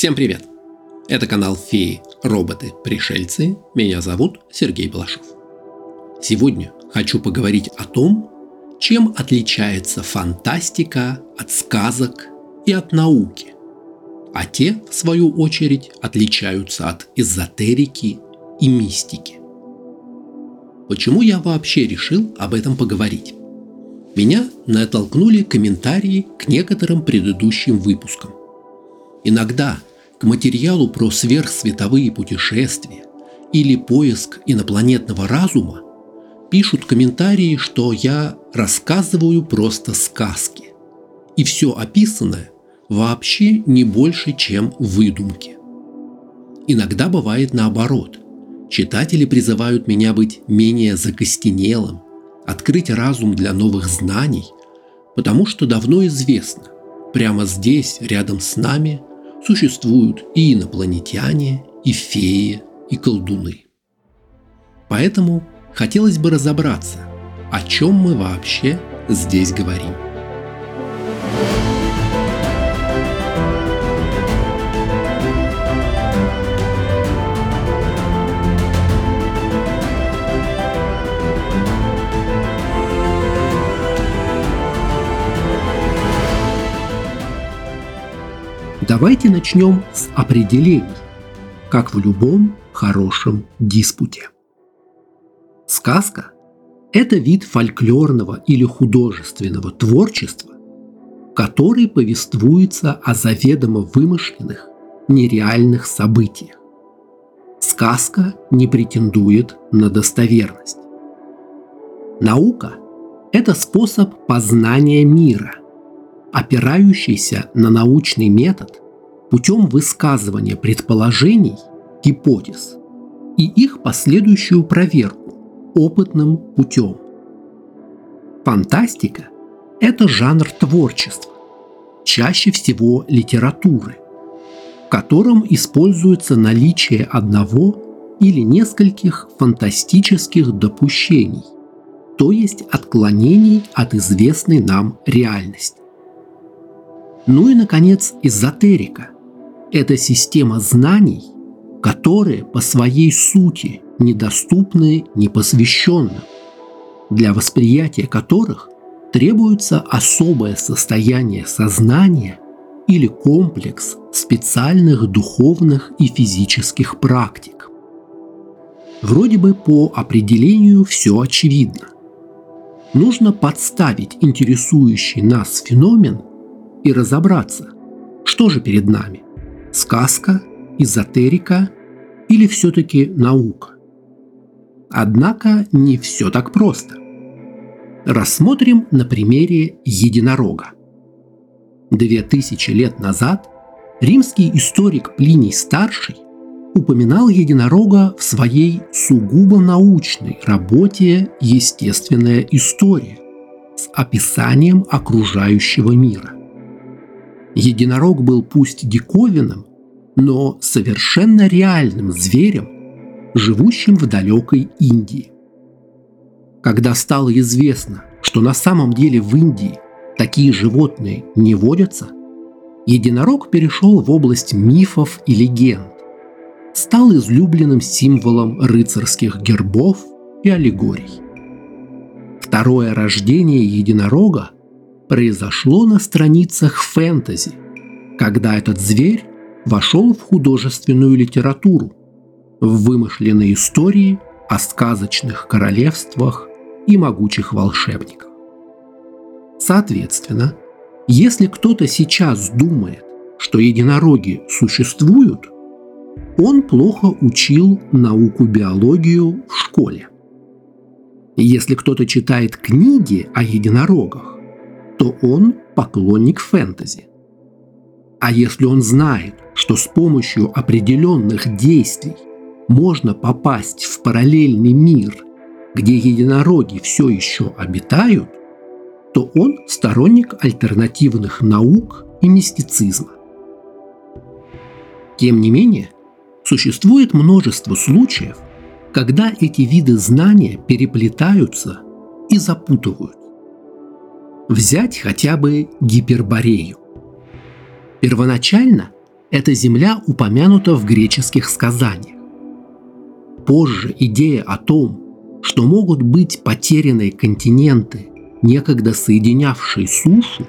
Всем привет! Это канал Феи, роботы, пришельцы. Меня зовут Сергей Балашов. Сегодня хочу поговорить о том, чем отличается фантастика от сказок и от науки. А те, в свою очередь, отличаются от эзотерики и мистики. Почему я вообще решил об этом поговорить? Меня натолкнули комментарии к некоторым предыдущим выпускам. Иногда к материалу про сверхсветовые путешествия или поиск инопланетного разума пишут комментарии, что я рассказываю просто сказки. И все описанное вообще не больше, чем выдумки. Иногда бывает наоборот. Читатели призывают меня быть менее закостенелым, открыть разум для новых знаний, потому что давно известно, прямо здесь, рядом с нами, существуют и инопланетяне, и феи, и колдуны. Поэтому хотелось бы разобраться, о чем мы вообще здесь говорим. Давайте начнем с определений, как в любом хорошем диспуте. Сказка – это вид фольклорного или художественного творчества, который повествуется о заведомо вымышленных, нереальных событиях. Сказка не претендует на достоверность. Наука – это способ познания мира, опирающийся на научный метод путем высказывания предположений, гипотез и их последующую проверку опытным путем. Фантастика – это жанр творчества, чаще всего литературы, в котором используется наличие одного или нескольких фантастических допущений, то есть отклонений от известной нам реальности. Ну и, наконец, эзотерика – это система знаний, которые по своей сути недоступны непосвященным, для восприятия которых требуется особое состояние сознания или комплекс специальных духовных и физических практик. Вроде бы по определению все очевидно. Нужно подставить интересующий нас феномен и разобраться, что же перед нами – сказка, эзотерика или все-таки наука. Однако не все так просто. Рассмотрим на примере единорога. Две тысячи лет назад римский историк Плиний Старший упоминал единорога в своей сугубо научной работе «Естественная история» с описанием окружающего мира. Единорог был пусть диковинным, но совершенно реальным зверем, живущим в далекой Индии. Когда стало известно, что на самом деле в Индии такие животные не водятся, единорог перешел в область мифов и легенд, стал излюбленным символом рыцарских гербов и аллегорий. Второе рождение единорога произошло на страницах фэнтези, когда этот зверь вошел в художественную литературу, в вымышленные истории о сказочных королевствах и могучих волшебниках. Соответственно, если кто-то сейчас думает, что единороги существуют, он плохо учил науку биологию в школе. Если кто-то читает книги о единорогах, то он поклонник фэнтези. А если он знает, что с помощью определенных действий можно попасть в параллельный мир, где единороги все еще обитают, то он сторонник альтернативных наук и мистицизма. Тем не менее, существует множество случаев, когда эти виды знания переплетаются и запутывают. Взять хотя бы гиперборею. Первоначально Эта земля упомянута в греческих сказаниях. Позже идея о том, что могут быть потерянные континенты, некогда соединявшие сушу,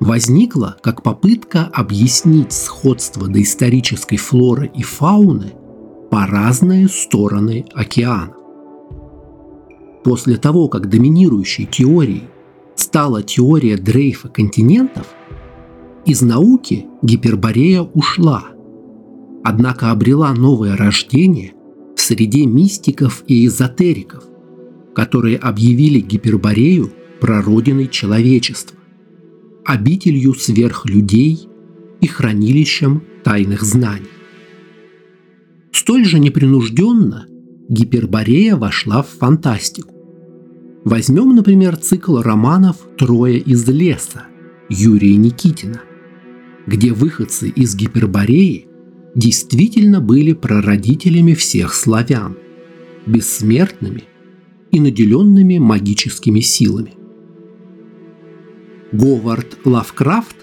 возникла как попытка объяснить сходство доисторической флоры и фауны по разные стороны океана. После того, как доминирующей теорией стала теория дрейфа континентов, из науки гиперборея ушла, однако обрела новое рождение в среде мистиков и эзотериков, которые объявили гиперборею прародиной человечества, обителью сверхлюдей и хранилищем тайных знаний. Столь же непринужденно гиперборея вошла в фантастику. Возьмем, например, цикл романов «Трое из леса» Юрия Никитина, где выходцы из Гипербореи действительно были прародителями всех славян, бессмертными и наделенными магическими силами. Говард Лавкрафт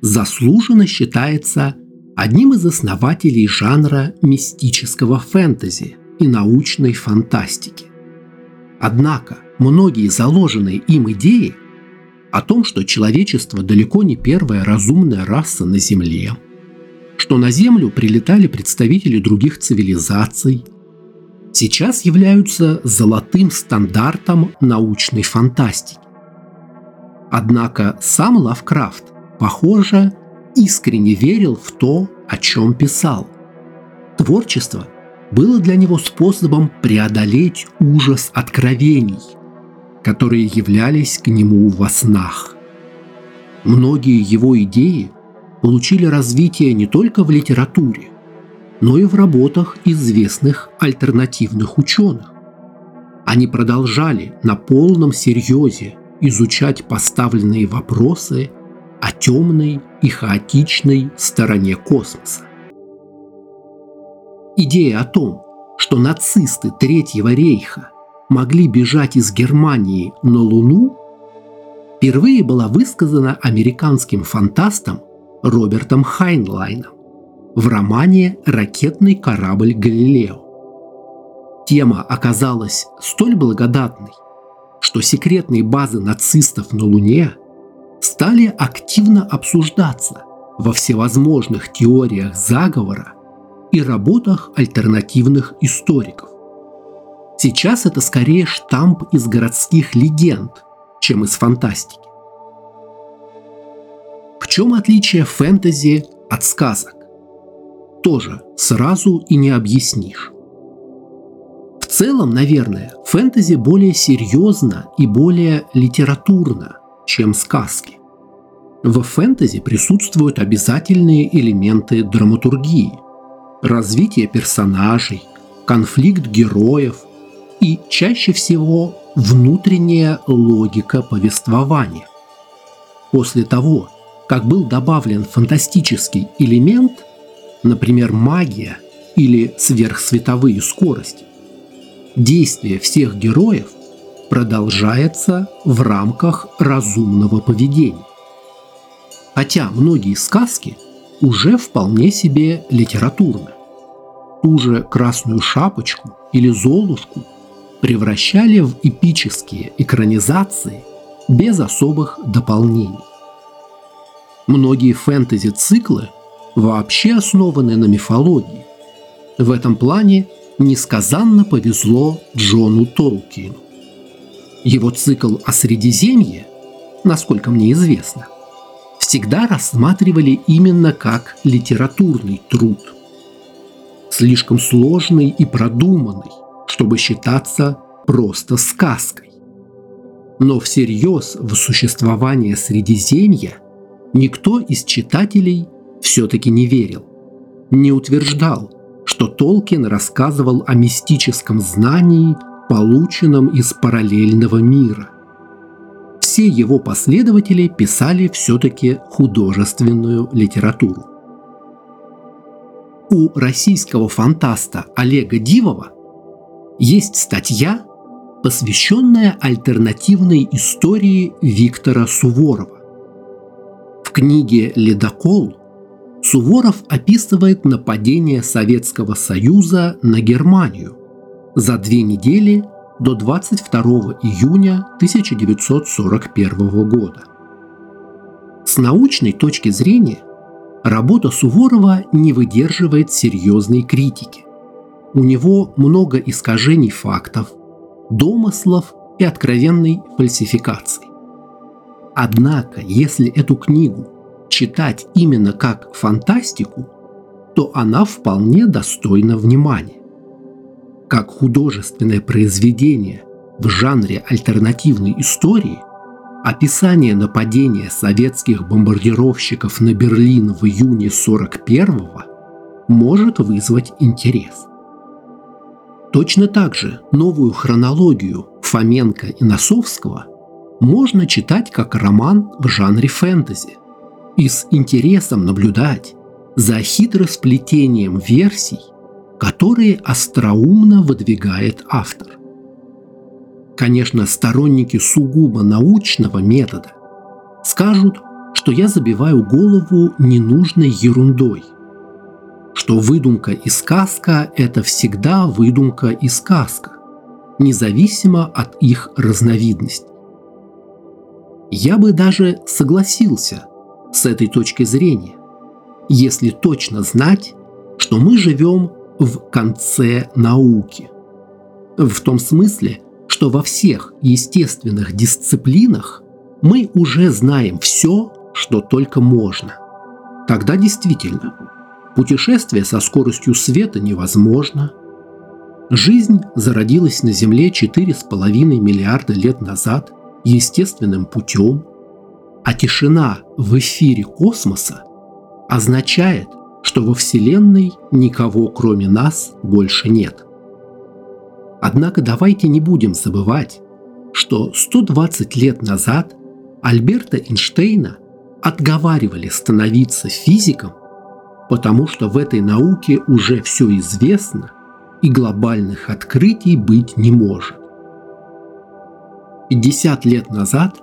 заслуженно считается одним из основателей жанра мистического фэнтези и научной фантастики. Однако многие заложенные им идеи о том, что человечество далеко не первая разумная раса на Земле, что на Землю прилетали представители других цивилизаций, сейчас являются золотым стандартом научной фантастики. Однако сам Лавкрафт, похоже, искренне верил в то, о чем писал. Творчество было для него способом преодолеть ужас откровений – которые являлись к нему во снах. Многие его идеи получили развитие не только в литературе, но и в работах известных альтернативных ученых. Они продолжали на полном серьезе изучать поставленные вопросы о темной и хаотичной стороне космоса. Идея о том, что нацисты Третьего рейха могли бежать из Германии на Луну, впервые была высказана американским фантастом Робертом Хайнлайном в романе «Ракетный корабль Галилео». Тема оказалась столь благодатной, что секретные базы нацистов на Луне стали активно обсуждаться во всевозможных теориях заговора и работах альтернативных историков. Сейчас это скорее штамп из городских легенд, чем из фантастики. В чем отличие фэнтези от сказок? Тоже сразу и не объяснишь. В целом, наверное, фэнтези более серьезно и более литературно, чем сказки. В фэнтези присутствуют обязательные элементы драматургии, развитие персонажей, конфликт героев, и чаще всего внутренняя логика повествования. После того, как был добавлен фантастический элемент, например, магия или сверхсветовые скорости, действие всех героев продолжается в рамках разумного поведения. Хотя многие сказки уже вполне себе литературны. Ту же «Красную шапочку» или «Золушку» превращали в эпические экранизации без особых дополнений. Многие фэнтези-циклы вообще основаны на мифологии. В этом плане несказанно повезло Джону Толкину. Его цикл о Средиземье, насколько мне известно, всегда рассматривали именно как литературный труд. Слишком сложный и продуманный, чтобы считаться просто сказкой. Но всерьез в существование Средиземья никто из читателей все-таки не верил, не утверждал, что Толкин рассказывал о мистическом знании, полученном из параллельного мира. Все его последователи писали все-таки художественную литературу. У российского фантаста Олега Дивова есть статья, посвященная альтернативной истории Виктора Суворова. В книге «Ледокол» Суворов описывает нападение Советского Союза на Германию за две недели до 22 июня 1941 года. С научной точки зрения работа Суворова не выдерживает серьезной критики. У него много искажений фактов, домыслов и откровенной фальсификации. Однако, если эту книгу читать именно как фантастику, то она вполне достойна внимания. Как художественное произведение в жанре альтернативной истории, описание нападения советских бомбардировщиков на Берлин в июне 41-го может вызвать интерес. Точно так же новую хронологию Фоменко и Носовского можно читать как роман в жанре фэнтези – и с интересом наблюдать за хитросплетением версий, которые остроумно выдвигает автор. Конечно, сторонники сугубо научного метода скажут, что я забиваю голову ненужной ерундой, что выдумка и сказка – это всегда выдумка и сказка, независимо от их разновидностей. Я бы даже согласился – с этой точки зрения, если точно знать, что мы живем в конце науки. В том смысле, что во всех естественных дисциплинах мы уже знаем все, что только можно. Тогда действительно, путешествие со скоростью света невозможно. Жизнь зародилась на Земле 4,5 миллиарда лет назад естественным путем – а тишина в эфире космоса означает, что во Вселенной никого кроме нас больше нет. Однако давайте не будем забывать, что 120 лет назад Альберта Эйнштейна отговаривали становиться физиком, потому что в этой науке уже все известно и глобальных открытий быть не может. 50 лет назад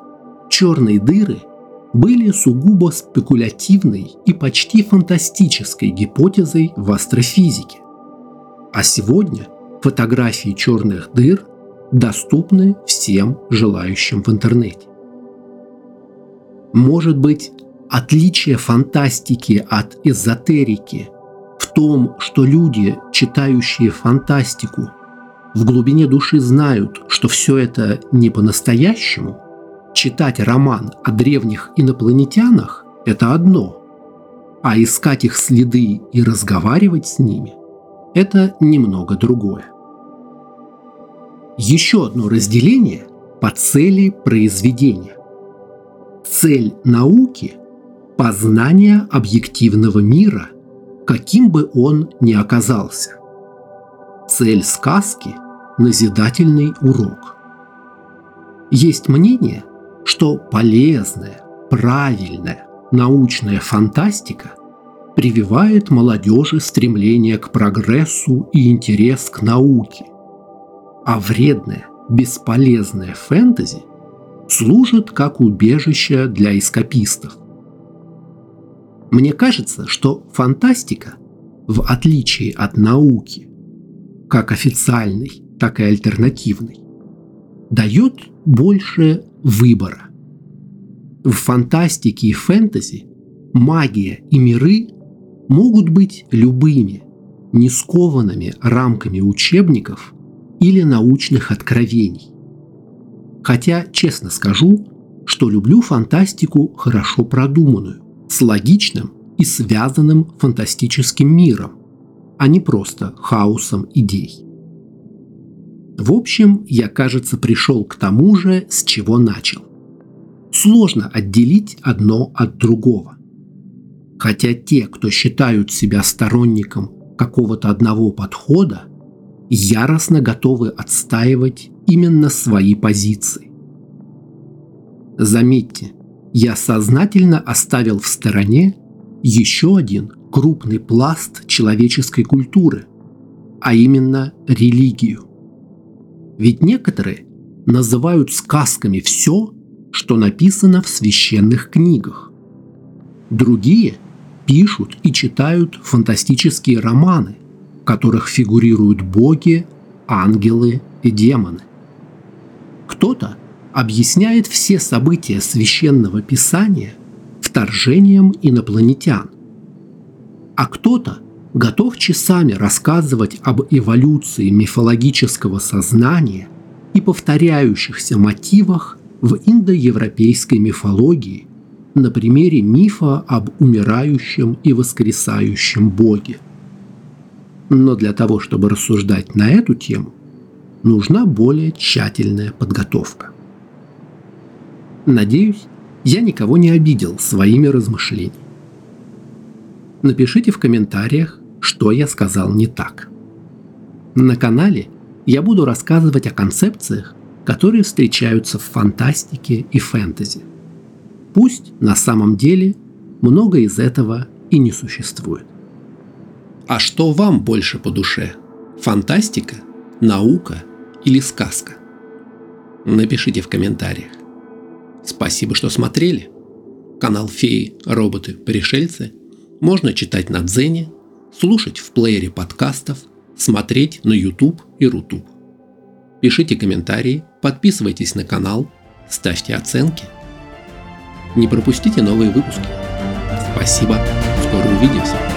черные дыры – были сугубо спекулятивной и почти фантастической гипотезой в астрофизике. А сегодня фотографии черных дыр доступны всем желающим в интернете. Может быть, отличие фантастики от эзотерики в том, что люди, читающие фантастику, в глубине души знают, что все это не по-настоящему – Читать роман о древних инопланетянах – это одно, а искать их следы и разговаривать с ними – это немного другое. Еще одно разделение по цели произведения. Цель науки – познание объективного мира, каким бы он ни оказался. Цель сказки – назидательный урок. Есть мнение – что полезная, правильная научная фантастика прививает молодежи стремление к прогрессу и интерес к науке, а вредная, бесполезная фэнтези служит как убежище для эскапистов. Мне кажется, что фантастика, в отличие от науки, как официальной, так и альтернативной, дает больше выбора. В фантастике и фэнтези магия и миры могут быть любыми, не скованными рамками учебников или научных откровений. Хотя, честно скажу, что люблю фантастику хорошо продуманную, с логичным и связанным фантастическим миром, а не просто хаосом идей. В общем, я, кажется, пришел к тому же, с чего начал. Сложно отделить одно от другого. Хотя те, кто считают себя сторонником какого-то одного подхода, яростно готовы отстаивать именно свои позиции. Заметьте, я сознательно оставил в стороне еще один крупный пласт человеческой культуры, а именно религию – ведь некоторые называют сказками все, что написано в священных книгах. Другие пишут и читают фантастические романы, в которых фигурируют боги, ангелы и демоны. Кто-то объясняет все события священного писания вторжением инопланетян, а кто-то готов часами рассказывать об эволюции мифологического сознания и повторяющихся мотивах в индоевропейской мифологии на примере мифа об умирающем и воскресающем Боге. Но для того, чтобы рассуждать на эту тему, нужна более тщательная подготовка. Надеюсь, я никого не обидел своими размышлениями. Напишите в комментариях, что я сказал не так. На канале я буду рассказывать о концепциях, которые встречаются в фантастике и фэнтези. Пусть на самом деле много из этого и не существует. А что вам больше по душе? Фантастика, наука или сказка? Напишите в комментариях. Спасибо, что смотрели. Канал Феи, Роботы, Пришельцы можно читать на Дзене слушать в плеере подкастов, смотреть на YouTube и Рутуб. Пишите комментарии, подписывайтесь на канал, ставьте оценки. Не пропустите новые выпуски. Спасибо, скоро увидимся.